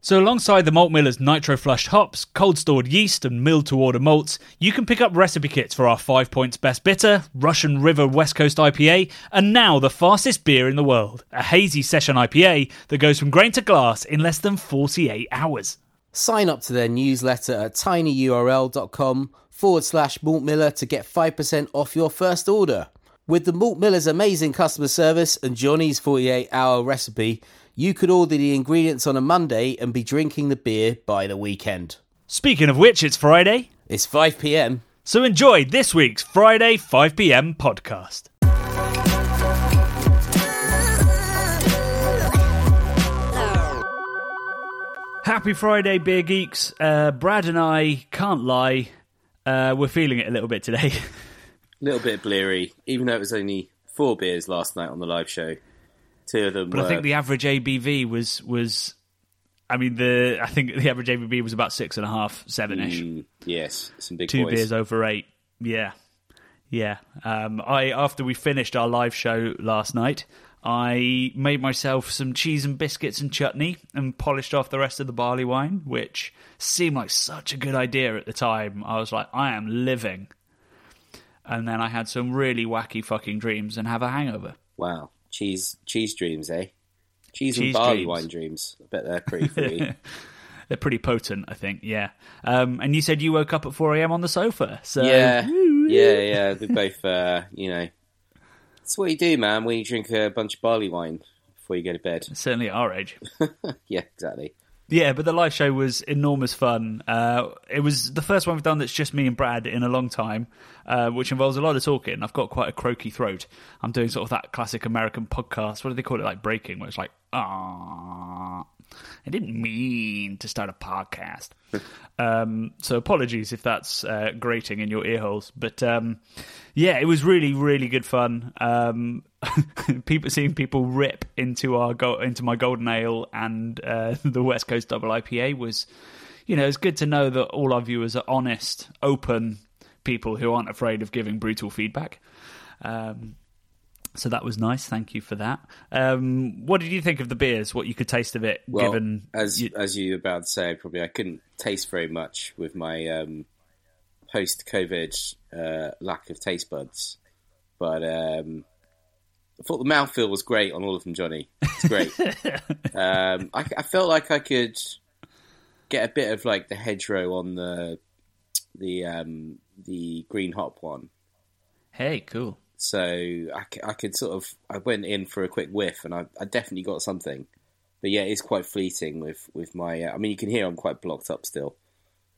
So, alongside the Malt Miller's nitro flushed hops, cold stored yeast, and milled to order malts, you can pick up recipe kits for our 5 Points Best Bitter, Russian River West Coast IPA, and now the fastest beer in the world, a hazy session IPA that goes from grain to glass in less than 48 hours. Sign up to their newsletter at tinyurl.com forward slash Malt Miller to get 5% off your first order. With the Malt Miller's amazing customer service and Johnny's 48 hour recipe, you could order the ingredients on a Monday and be drinking the beer by the weekend. Speaking of which, it's Friday, It's 5 pm. so enjoy this week's Friday 5pm podcast. Happy Friday, beer geeks. Uh, Brad and I can't lie. Uh, we're feeling it a little bit today. A little bit bleary, even though it was only four beers last night on the live show. Two of them But were. I think the average ABV was was. I mean, the I think the average ABV was about six and a half, seven ish. Mm, yes, some big Two boys. beers over eight. Yeah, yeah. Um, I after we finished our live show last night, I made myself some cheese and biscuits and chutney and polished off the rest of the barley wine, which seemed like such a good idea at the time. I was like, I am living. And then I had some really wacky fucking dreams and have a hangover. Wow, cheese cheese dreams, eh? Cheese, Cheese and barley dreams. wine dreams. I bet they're pretty free. They're pretty potent, I think. Yeah. Um, and you said you woke up at 4 a.m. on the sofa. So yeah, yeah, yeah. We both, uh, you know, that's what you do, man. When you drink a bunch of barley wine before you go to bed. certainly at our age. Yeah, exactly. Yeah, but the live show was enormous fun. Uh, it was the first one we've done that's just me and Brad in a long time, uh, which involves a lot of talking. I've got quite a croaky throat. I'm doing sort of that classic American podcast. What do they call it? Like breaking, where it's like, ah, I didn't mean to start a podcast. um, so apologies if that's uh, grating in your ear holes. But um, yeah, it was really, really good fun. Um, people seeing people rip into our go- into my golden ale and uh, the West Coast Double IPA was, you know, it's good to know that all our viewers are honest, open people who aren't afraid of giving brutal feedback. Um, so that was nice. Thank you for that. Um, what did you think of the beers? What you could taste of it? Well, given as you- as you were about to say, probably I couldn't taste very much with my um, post-COVID uh, lack of taste buds, but um, I thought the mouthfeel was great on all of them, Johnny. It's great. um, I, I felt like I could get a bit of like the hedgerow on the the um, the green hop one. hey, cool. So I, I could sort of I went in for a quick whiff and I, I definitely got something, but yeah, it's quite fleeting with with my. Uh, I mean, you can hear I'm quite blocked up still.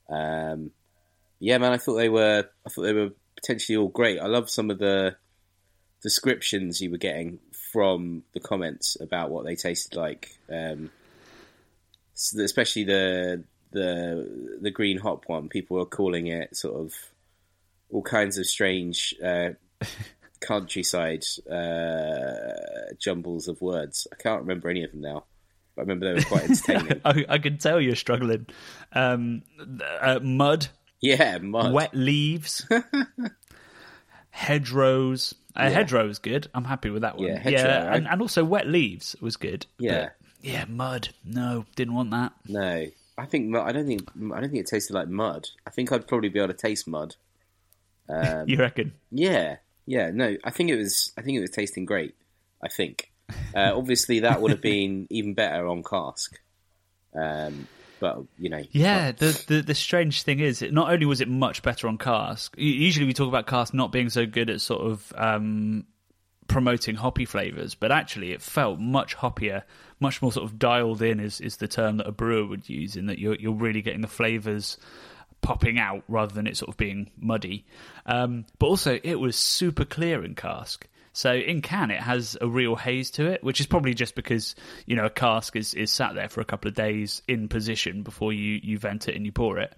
Um, yeah, man, I thought they were I thought they were potentially all great. I love some of the descriptions you were getting from the comments about what they tasted like, um, especially the the the green hop one. People were calling it sort of all kinds of strange. Uh, countryside uh, jumbles of words. I can't remember any of them now, but I remember they were quite entertaining. I, I can tell you're struggling. Um, uh, mud, yeah, mud. wet leaves, hedgerows. Uh, Hedgerow was good. I'm happy with that one. Yeah, hedgerow, right? and, and also wet leaves was good. Yeah. Yeah, mud. No, didn't want that. No, I think I don't think I don't think it tasted like mud. I think I'd probably be able to taste mud. Um, you reckon? Yeah, yeah. No, I think it was. I think it was tasting great. I think. Uh, obviously, that would have been even better on cask. Um, but you know, Yeah, the, the the strange thing is, it, not only was it much better on cask. Usually, we talk about cask not being so good at sort of um, promoting hoppy flavors, but actually, it felt much hoppier, much more sort of dialed in. Is is the term that a brewer would use, in that you're you're really getting the flavors popping out rather than it sort of being muddy. Um, but also, it was super clear in cask. So in can, it has a real haze to it, which is probably just because you know a cask is, is sat there for a couple of days in position before you, you vent it and you pour it.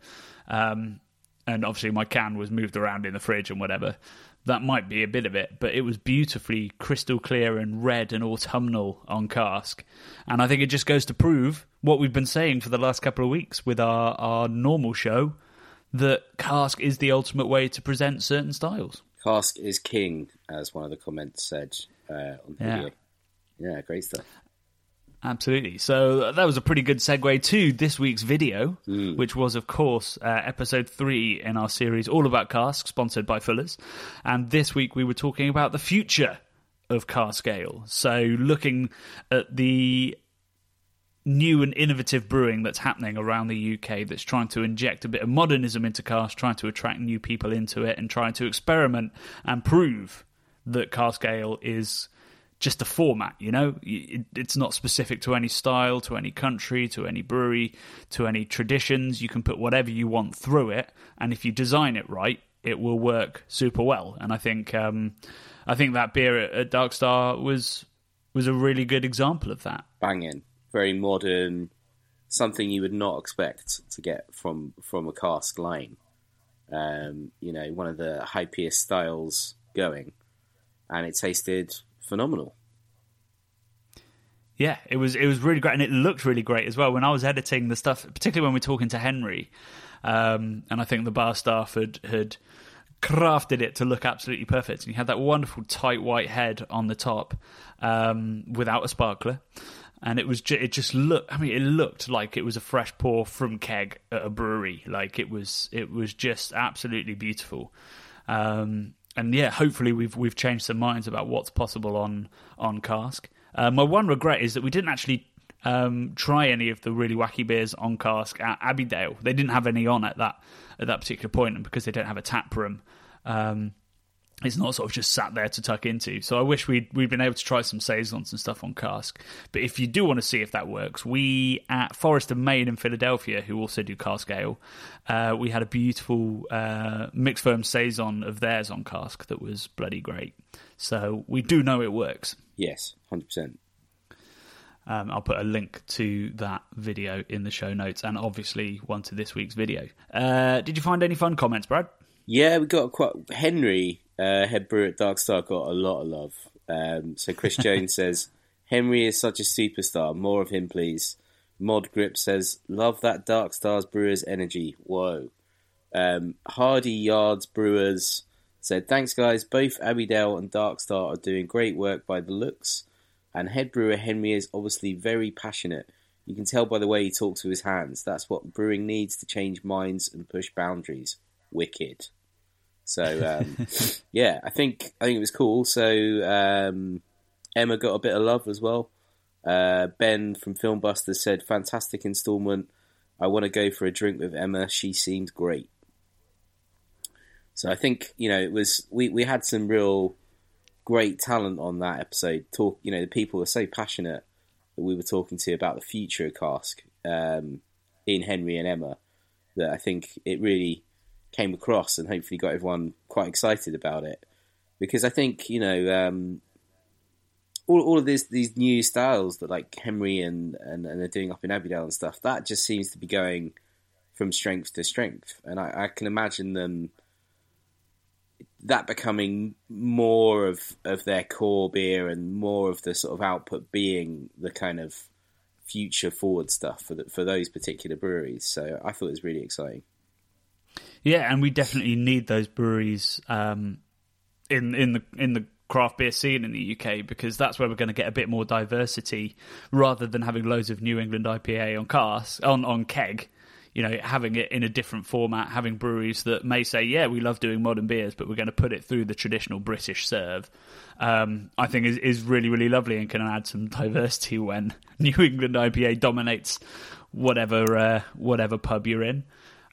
Um, and obviously my can was moved around in the fridge and whatever. That might be a bit of it, but it was beautifully crystal clear and red and autumnal on cask. And I think it just goes to prove what we've been saying for the last couple of weeks with our, our normal show that cask is the ultimate way to present certain styles. Cask is king, as one of the comments said uh, on the Yeah. video. Yeah, great stuff. Absolutely. So that was a pretty good segue to this week's video, which was, of course, uh, episode three in our series all about cask, sponsored by Fuller's. And this week we were talking about the future of cask ale. So looking at the new and innovative brewing that's happening around the UK that's trying to inject a bit of modernism into cask, trying to attract new people into it, and trying to experiment and prove that cask ale is just a format, you know? It's not specific to any style, to any country, to any brewery, to any traditions. You can put whatever you want through it, and if you design it right, it will work super well. And I think um, I think that beer at, at Dark Star was was a really good example of that. Banging, very modern, something you would not expect to get from from a cask line. Um, you know, one of the hypiest styles going, and it tasted phenomenal. Yeah, it was it was really great, and it looked really great as well. When I was editing the stuff, particularly when we we're talking to Henry, um, and I think the bar staff had had crafted it to look absolutely perfect. And you had that wonderful tight white head on the top, um, without a sparkler, and it was ju- it just looked. I mean, it looked like it was a fresh pour from keg at a brewery. Like it was it was just absolutely beautiful. Um, and yeah, hopefully we've we've changed some minds about what's possible on on cask. Uh, my one regret is that we didn't actually um, try any of the really wacky beers on cask at Abbeydale. They didn't have any on at that at that particular point, and because they don't have a tap room, um, it's not sort of just sat there to tuck into. So I wish we'd we'd been able to try some saisons and stuff on cask. But if you do want to see if that works, we at Forest of Main in Philadelphia, who also do cask ale, uh, we had a beautiful uh, mixed ferm saison of theirs on cask that was bloody great. So we do know it works. Yes, hundred percent. Um, I'll put a link to that video in the show notes, and obviously one to this week's video. Uh, did you find any fun comments, Brad? Yeah, we got quite Henry, uh, head brewer at Dark Star, got a lot of love. Um, so Chris Jones says Henry is such a superstar. More of him, please. Mod Grip says love that Dark Stars Brewers energy. Whoa. Um, Hardy Yards Brewers said thanks guys. Both Abbeydale and Dark Star are doing great work by the looks, and head brewer Henry is obviously very passionate. You can tell by the way he talks with his hands. That's what brewing needs to change minds and push boundaries. Wicked. So um, yeah, I think I think it was cool. So um, Emma got a bit of love as well. Uh, ben from Filmbusters said, "Fantastic instalment. I want to go for a drink with Emma. She seemed great." So I think you know it was we we had some real great talent on that episode. Talk, you know, the people were so passionate that we were talking to about the future of Cask um, in Henry and Emma that I think it really came across and hopefully got everyone quite excited about it because I think you know um, all all of these these new styles that like Henry and and, and they're doing up in Abbeydale and stuff that just seems to be going from strength to strength and I, I can imagine them that becoming more of of their core beer and more of the sort of output being the kind of future forward stuff for the, for those particular breweries. So I thought it was really exciting. Yeah, and we definitely need those breweries um, in in the in the craft beer scene in the UK because that's where we're going to get a bit more diversity rather than having loads of New England IPA on cask on on keg. You know, having it in a different format, having breweries that may say, "Yeah, we love doing modern beers, but we're going to put it through the traditional British serve." Um, I think is is really really lovely and can add some diversity when New England IPA dominates whatever uh, whatever pub you're in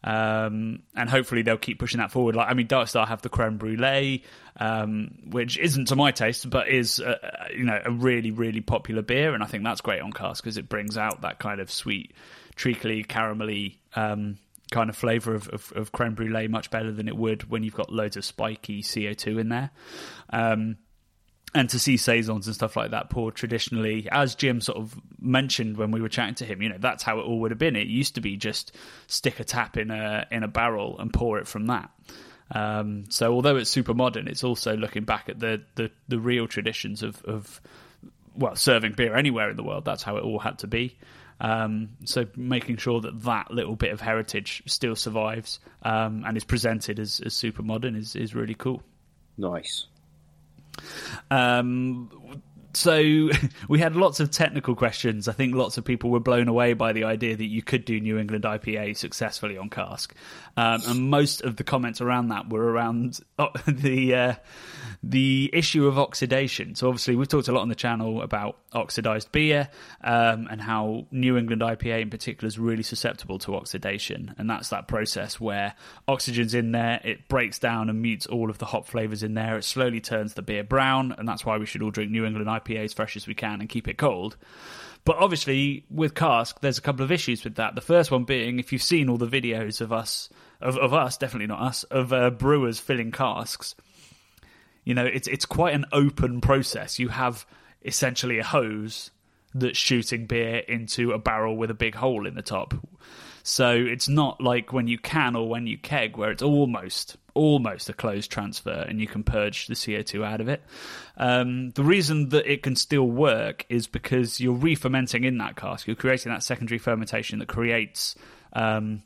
um, and hopefully they'll keep pushing that forward. Like I mean, Dark Star have the creme brulee, um, which isn't to my taste, but is you know a really really popular beer, and I think that's great on cask because it brings out that kind of sweet, treacly, caramelly um, kind of flavour of, of, of creme brulee much better than it would when you've got loads of spiky CO two in there. And to see saisons and stuff like that poured traditionally, as Jim sort of mentioned when we were chatting to him, you know, that's how it all would have been. It used to be just stick a tap in a in a barrel and pour it from that. Um, so although it's super modern, it's also looking back at the the, the real traditions of, of well serving beer anywhere in the world. That's how it all had to be. Um, so making sure that that little bit of heritage still survives um, and is presented as, as super modern is is really cool. Nice. Um, so we had lots of technical questions. I think lots of people were blown away by the idea that you could do New England IPA successfully on cask, um, and most of the comments around that were around the uh, the issue of oxidation. So obviously we've talked a lot on the channel about oxidized beer um, and how New England IPA in particular is really susceptible to oxidation, and that's that process where oxygen's in there, it breaks down and mutes all of the hop flavors in there. It slowly turns the beer brown, and that's why we should all drink New England IPA as fresh as we can and keep it cold. But obviously, with cask, there's a couple of issues with that. The first one being, if you've seen all the videos of us, of, of us, definitely not us, of uh, brewers filling casks, you know, it's it's quite an open process. You have essentially a hose that's shooting beer into a barrel with a big hole in the top. So it's not like when you can or when you keg, where it's almost almost a closed transfer and you can purge the CO2 out of it. Um, the reason that it can still work is because you're re-fermenting in that cask. You're creating that secondary fermentation that creates um,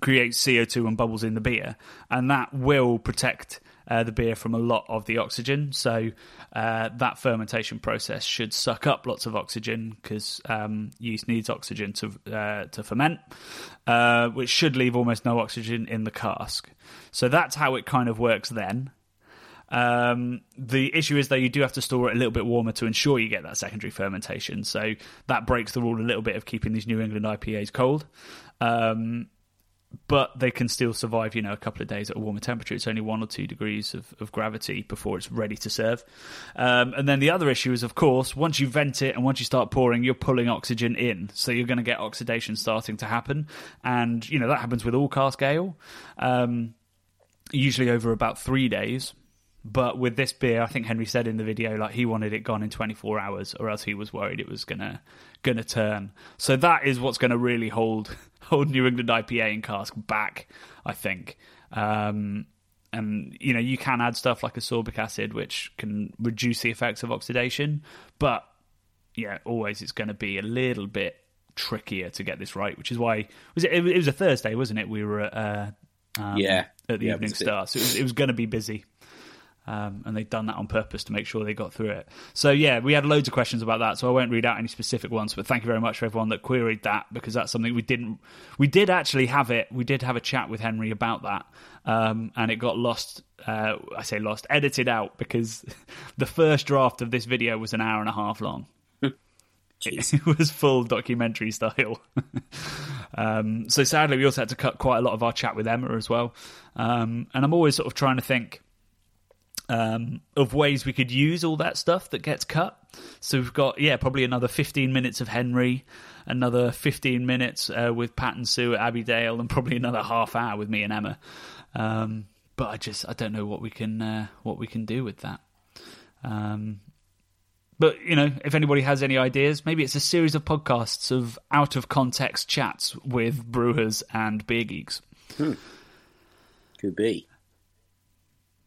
creates CO2 and bubbles in the beer, and that will protect uh, the beer from a lot of the oxygen. So uh, that fermentation process should suck up lots of oxygen because um, yeast needs oxygen to uh, to ferment, uh, which should leave almost no oxygen in the cask. So that's how it kind of works then. Um, the issue is though you do have to store it a little bit warmer to ensure you get that secondary fermentation. So that breaks the rule a little bit of keeping these New England IPAs cold. Um, but they can still survive, you know, a couple of days at a warmer temperature. It's only one or two degrees of, of gravity before it's ready to serve. Um, and then the other issue is, of course, once you vent it and once you start pouring, you're pulling oxygen in. So you're going to get oxidation starting to happen. And, you know, that happens with all cask ale, um, usually over about three days. But with this beer, I think Henry said in the video, like he wanted it gone in 24 hours, or else he was worried it was gonna gonna turn. So that is what's going to really hold hold New England IPA and cask back, I think. Um, and you know, you can add stuff like ascorbic acid, which can reduce the effects of oxidation, but yeah, always it's going to be a little bit trickier to get this right. Which is why was it? It was a Thursday, wasn't it? We were at uh, um, yeah at the yeah, evening star, so it was, it was going to be busy. Um, and they've done that on purpose to make sure they got through it. So yeah, we had loads of questions about that. So I won't read out any specific ones, but thank you very much for everyone that queried that because that's something we didn't. We did actually have it. We did have a chat with Henry about that, um, and it got lost. Uh, I say lost, edited out because the first draft of this video was an hour and a half long. it was full documentary style. um, so sadly, we also had to cut quite a lot of our chat with Emma as well. Um, and I'm always sort of trying to think um, of ways we could use all that stuff that gets cut. So we've got, yeah, probably another 15 minutes of Henry, another 15 minutes uh, with Pat and Sue at Abbeydale, and probably another half hour with me and Emma. Um, but I just, I don't know what we can, uh, what we can do with that. Um, but you know, if anybody has any ideas, maybe it's a series of podcasts of out of context chats with brewers and beer geeks. Hmm. Could be.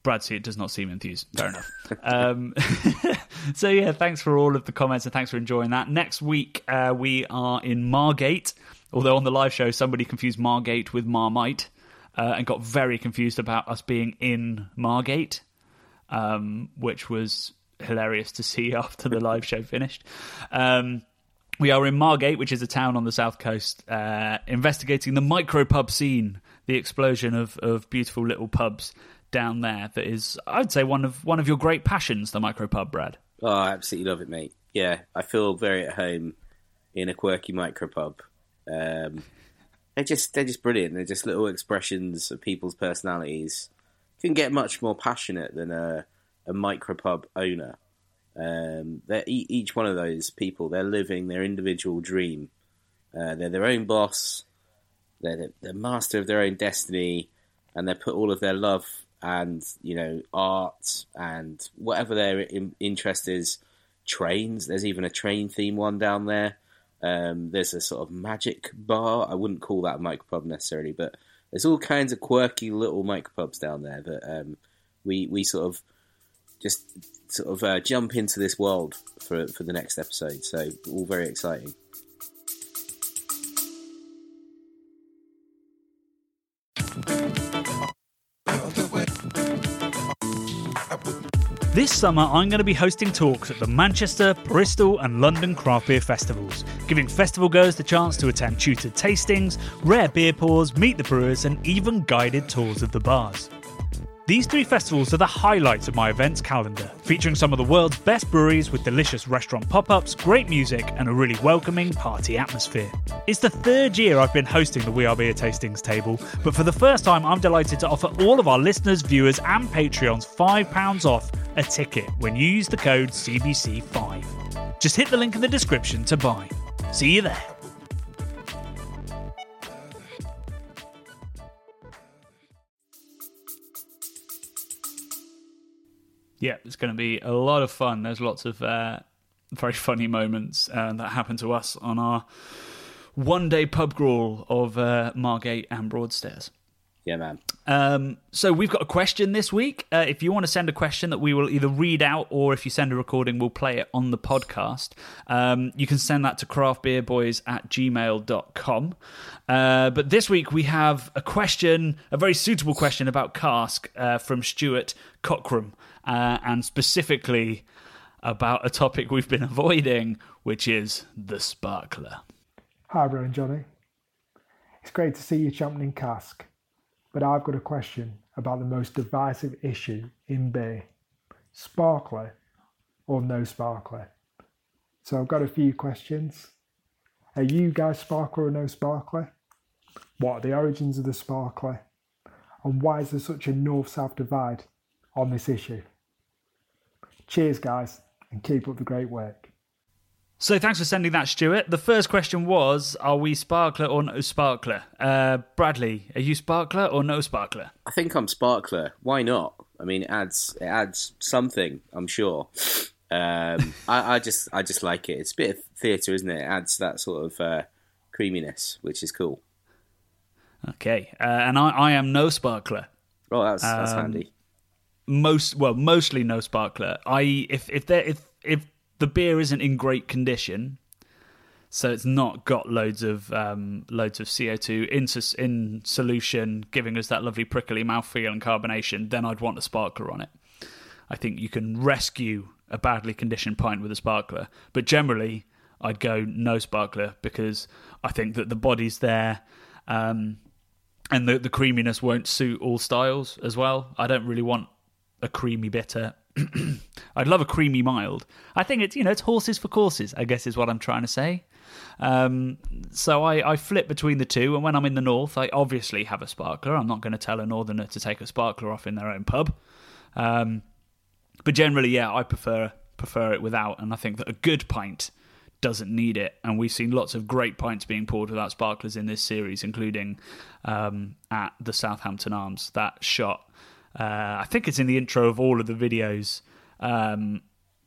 Brad it does not seem enthused. Fair enough. um, so yeah, thanks for all of the comments and thanks for enjoying that. Next week uh, we are in Margate. Although on the live show somebody confused Margate with Marmite uh, and got very confused about us being in Margate, um, which was hilarious to see after the live show finished. Um, we are in Margate, which is a town on the south coast, uh, investigating the micro pub scene, the explosion of, of beautiful little pubs down there that is, I'd say, one of one of your great passions, the micropub, Brad. Oh, I absolutely love it, mate. Yeah, I feel very at home in a quirky micropub. Um, they're just they're just brilliant. They're just little expressions of people's personalities. You can get much more passionate than a a micropub owner. Um, they're each one of those people. They're living their individual dream. Uh, they're their own boss. They're the, the master of their own destiny, and they put all of their love and you know art and whatever their in, interest is. Trains. There's even a train theme one down there. Um, there's a sort of magic bar. I wouldn't call that a micropub necessarily, but there's all kinds of quirky little micropubs down there that um, we we sort of just sort of uh, jump into this world for for the next episode. So all very exciting. This summer, I'm going to be hosting talks at the Manchester, Bristol, and London craft beer festivals, giving festival goers the chance to attend tutored tastings, rare beer pours, meet the brewers, and even guided tours of the bars. These three festivals are the highlights of my events calendar, featuring some of the world's best breweries with delicious restaurant pop ups, great music, and a really welcoming party atmosphere. It's the third year I've been hosting the We Are Beer Tastings table, but for the first time, I'm delighted to offer all of our listeners, viewers, and Patreons £5 off a ticket when you use the code CBC5. Just hit the link in the description to buy. See you there. yeah, it's going to be a lot of fun. There's lots of uh, very funny moments uh, that happened to us on our one day pub crawl of uh, Margate and Broadstairs. Yeah, man. Um, so we've got a question this week. Uh, if you want to send a question that we will either read out or if you send a recording, we'll play it on the podcast. Um, you can send that to craftbeerboys at gmail.com. Uh, but this week we have a question, a very suitable question about cask uh, from Stuart Cockram, uh, and specifically about a topic we've been avoiding, which is the sparkler. Hi, Brian Johnny. It's great to see you championing cask. But I've got a question about the most divisive issue in beer sparkler or no sparkler. So I've got a few questions. Are you guys sparkler or no sparkler? What are the origins of the sparkler? And why is there such a north south divide on this issue? Cheers, guys, and keep up the great work. So thanks for sending that, Stuart. The first question was: Are we sparkler or no sparkler? Uh, Bradley, are you sparkler or no sparkler? I think I'm sparkler. Why not? I mean, it adds it adds something. I'm sure. Um, I, I, just I just like it. It's a bit of theatre, isn't it? It adds that sort of uh, creaminess, which is cool. Okay, uh, and I, I am no sparkler. Oh, that's that's um, handy. Most well, mostly no sparkler. I if if there if if the beer isn't in great condition, so it's not got loads of um, loads of CO two in in solution, giving us that lovely prickly mouthfeel and carbonation. Then I'd want a sparkler on it. I think you can rescue a badly conditioned pint with a sparkler, but generally I'd go no sparkler because I think that the body's there. Um, and the, the creaminess won't suit all styles as well. I don't really want a creamy bitter I'd love a creamy mild. I think it's you know it's horses for courses. I guess is what I'm trying to say. Um, so I, I flip between the two, and when I'm in the north, I obviously have a sparkler. I'm not going to tell a northerner to take a sparkler off in their own pub. Um, but generally, yeah, I prefer prefer it without, and I think that a good pint doesn't need it. And we've seen lots of great pints being poured without sparklers in this series, including um, at the Southampton Arms. That shot uh, I think it's in the intro of all of the videos um,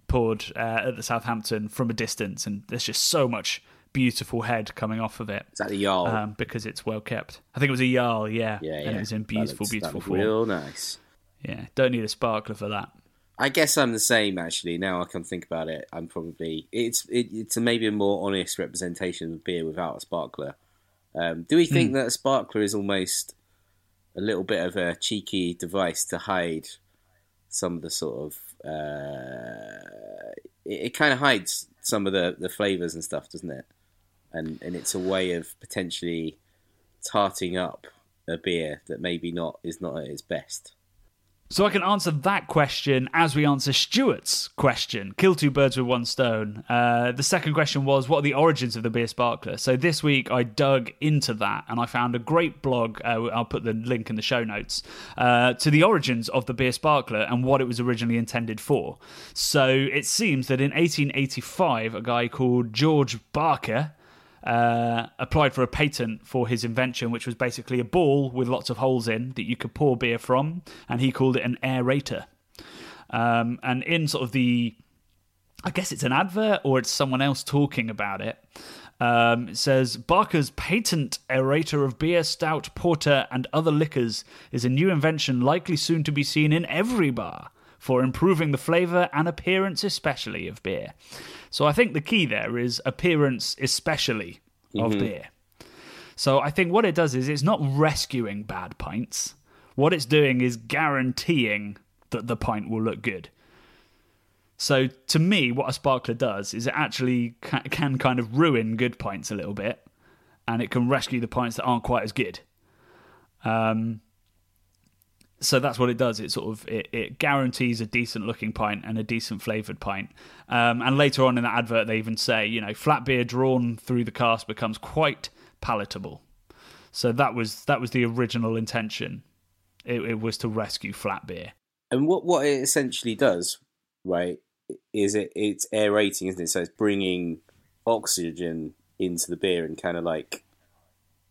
poured uh, at the Southampton from a distance, and there's just so much beautiful head coming off of it. Is that a Jarl? Um, because it's well kept. I think it was a Jarl, yeah. Yeah, yeah. And it was in beautiful, looks, beautiful form. Real nice. Yeah, don't need a sparkler for that. I guess I'm the same actually. Now I can think about it, I'm probably it's it, it's a maybe a more honest representation of beer without a sparkler. Um, do we think mm. that a sparkler is almost a little bit of a cheeky device to hide some of the sort of uh, it, it kind of hides some of the, the flavors and stuff, doesn't it? And and it's a way of potentially tarting up a beer that maybe not is not at its best. So I can answer that question as we answer Stuart's question. Kill two birds with one stone. Uh, the second question was, what are the origins of the beer sparkler? So this week I dug into that and I found a great blog. Uh, I'll put the link in the show notes uh, to the origins of the beer sparkler and what it was originally intended for. So it seems that in 1885, a guy called George Barker uh, applied for a patent for his invention, which was basically a ball with lots of holes in that you could pour beer from, and he called it an aerator. Um, and in sort of the, I guess it's an advert or it's someone else talking about it. Um, it says Barker's patent aerator of beer, stout, porter, and other liquors is a new invention likely soon to be seen in every bar for improving the flavour and appearance, especially of beer. So I think the key there is appearance, especially of beer. So I think what it does is it's not rescuing bad pints. What it's doing is guaranteeing that the pint will look good. So to me, what a sparkler does is it actually can kind of ruin good pints a little bit, and it can rescue the pints that aren't quite as good. Um, so that's what it does. It sort of it, it guarantees a decent looking pint and a decent flavored pint. Um, and later on in the advert, they even say, you know, flat beer drawn through the cask becomes quite palatable. So that was that was the original intention. It, it was to rescue flat beer. And what what it essentially does, right, is it it's aerating, isn't it? So it's bringing oxygen into the beer and kind of like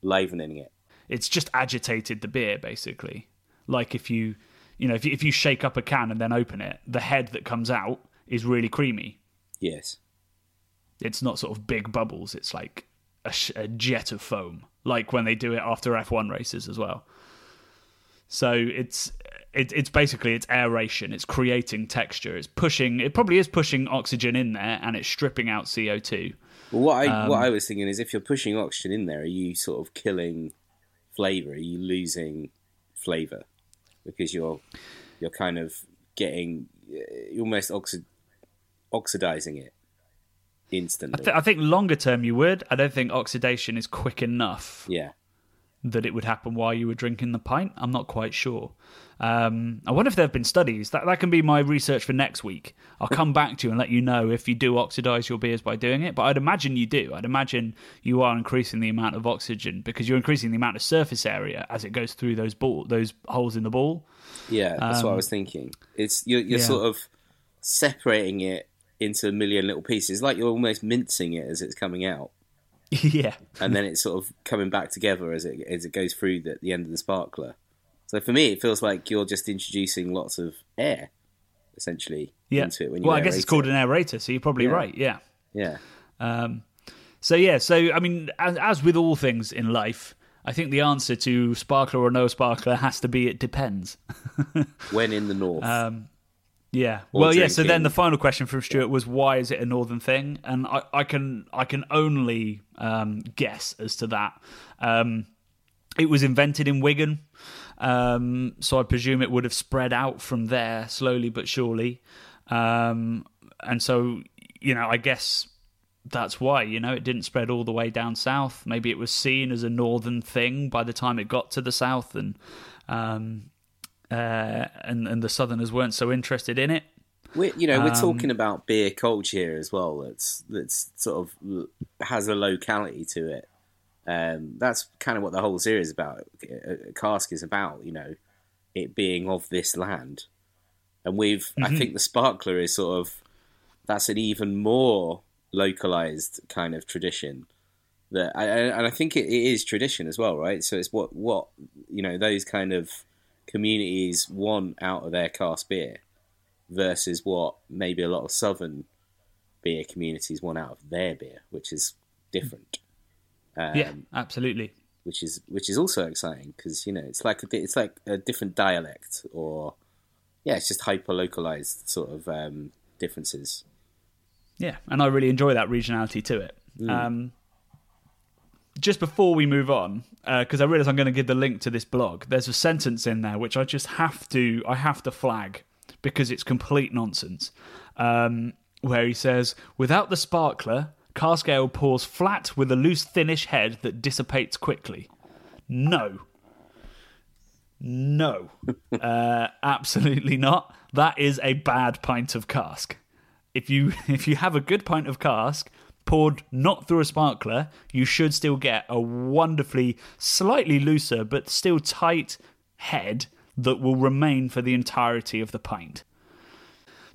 livening it. It's just agitated the beer, basically. Like if you, you know, if you, if you shake up a can and then open it, the head that comes out is really creamy. Yes. It's not sort of big bubbles. It's like a, sh- a jet of foam, like when they do it after F1 races as well. So it's it, it's basically it's aeration. It's creating texture. It's pushing. It probably is pushing oxygen in there, and it's stripping out CO two. Well, what I what Um, I was thinking is, if you're pushing oxygen in there, are you sort of killing flavor? Are you losing flavor because you're you're kind of getting uh, you're almost oxid, oxidizing it instantly? Th- I think longer term you would. I don't think oxidation is quick enough yeah, that it would happen while you were drinking the pint. I'm not quite sure. Um, I wonder if there have been studies. That that can be my research for next week. I'll come back to you and let you know if you do oxidize your beers by doing it. But I'd imagine you do. I'd imagine you are increasing the amount of oxygen because you're increasing the amount of surface area as it goes through those ball those holes in the ball. yeah, that's what I was thinking. It's you're you're Um, yeah. sort of separating it into a million little pieces, like you're almost mincing it as it's coming out, yeah, and then it's sort of coming back together as it as it goes through the, the end of the sparkler. So for me, it feels like you're just introducing lots of air, essentially, yeah. into it. When you well, I guess it's called it. an aerator, so you're probably Yeah. right. Yeah. Yeah, Um, so yeah, so I mean, as, as with all things in life, I think the answer to sparkler or no sparkler has to be it depends. when in the north. Um, yeah. Or well, yeah. So then the final question from Stuart was, why is it a northern thing? And I, I can I can only um, guess as to that. Um, it was invented in Wigan, um, so I presume it would have spread out from there slowly but surely. Um, and so, you know, I guess that's why you know it didn't spread all the way down south. Maybe it was seen as a northern thing by the time it got to the south, and um, uh, and and the southerners weren't so interested in it. We're, you know, we're Um, talking about beer culture here as well. That's that's sort of has a locality to it. Um, that's kind of what the whole series about. Uh, Cask is about, you know, it being of this land, and we've. I think the sparkler is sort of that's an even more localized kind of tradition. That I- and I think it, it is tradition as well, right? So it's what what you know those kind of communities want out of their cask beer versus what maybe a lot of southern beer communities want out of their beer, which is different. Um, yeah, absolutely. which is which is also exciting because you know it's like a, it's like a different dialect or yeah, it's just hyper localized sort of um, differences. Yeah, and I really enjoy that regionality to it. Um, just before we move on, because I realise I'm going to give the link to this blog. There's a sentence in there which I just have to I have to flag because it's complete nonsense. Um, where he says, "Without the sparkler, cask ale pours flat with a loose, thinnish head that dissipates quickly." No, no, uh, absolutely not. That is a bad pint of cask. If you if you have a good pint of cask poured not through a sparkler, you should still get a wonderfully slightly looser but still tight head that will remain for the entirety of the pint.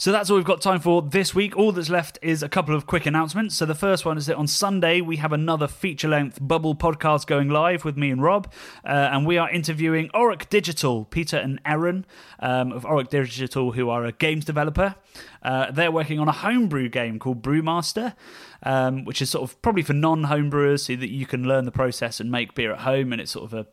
So that's all we've got time for this week. All that's left is a couple of quick announcements. So the first one is that on Sunday we have another feature-length Bubble podcast going live with me and Rob, uh, and we are interviewing Auric Digital, Peter and Aaron um, of Auric Digital, who are a games developer. Uh, they're working on a homebrew game called Brewmaster, um, which is sort of probably for non-homebrewers, so that you can learn the process and make beer at home, and it's sort of a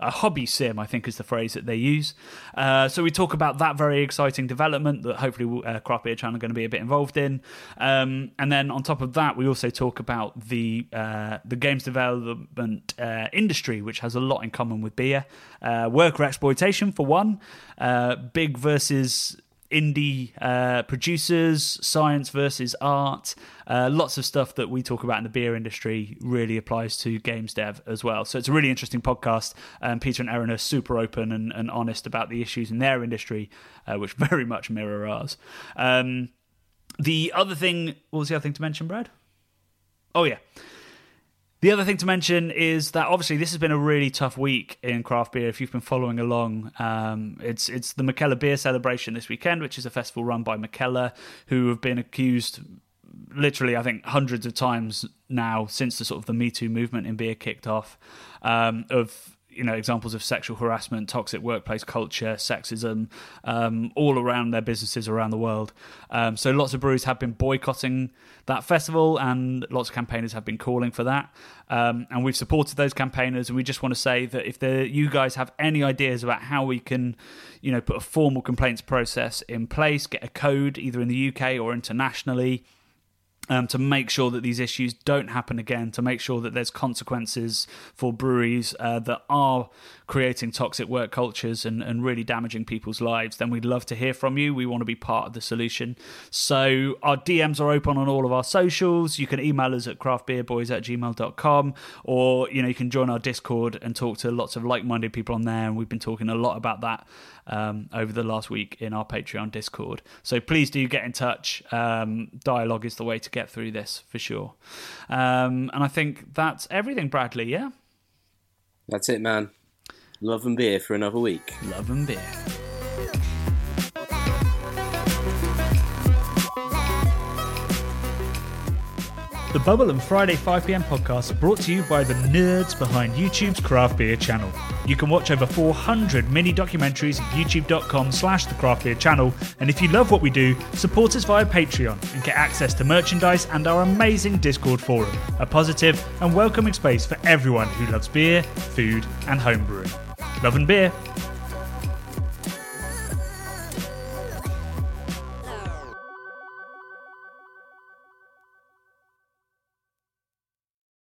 a hobby sim, I think is the phrase that they use. Uh, so we talk about that very exciting development that hopefully uh, Craft Beer Channel are going to be a bit involved in. Um, and then on top of that, we also talk about the uh, the games development uh, industry, which has a lot in common with beer. Uh, worker exploitation for one, uh, big versus indie uh, producers, science versus art. Uh, lots of stuff that we talk about in the beer industry really applies to games dev as well. So it's a really interesting podcast. Um, Peter and Aaron are super open and, and, honest about the issues in their industry, uh, which very much mirror ours. Um, the other thing, what was the other thing to mention, Brad? Oh, yeah. The other thing to mention is that obviously this has been a really tough week in craft beer. If you've been following along, um, it's it's the Mikkeller Beer Celebration this weekend, which is a festival run by Mikkeller, who have been accused literally, I think, hundreds of times now since the sort of the Me Too movement in beer kicked off, um, of you know examples of sexual harassment, toxic workplace culture, sexism, um, all around their businesses around the world. Um, so lots of breweries have been boycotting that festival, and lots of campaigners have been calling for that. Um, and we've supported those campaigners, and we just want to say that if the, you guys have any ideas about how we can, you know, put a formal complaints process in place, get a code either in the UK or internationally um, to make sure that these issues don't happen again, to make sure that there's consequences for breweries uh, that are creating toxic work cultures and, and really damaging people's lives, then we'd love to hear from you. We want to be part of the solution. So our DMs are open on all of our socials. You can email us at craftbeerboys at gmail.com or, you know, you can join our Discord and talk to lots of like-minded people on there. And we've been talking a lot about that um, over the last week in our Patreon Discord. So please do get in touch. Um, dialogue is the way to get through this for sure. Um, and I think that's everything, Bradley. Yeah. That's it, man. Love and beer for another week. Love and beer. The Bubble and Friday 5pm podcast are brought to you by the nerds behind YouTube's Craft Beer channel. You can watch over 400 mini documentaries at youtube.com slash the Craft Beer channel. And if you love what we do, support us via Patreon and get access to merchandise and our amazing Discord forum, a positive and welcoming space for everyone who loves beer, food, and homebrewing. Love and beer.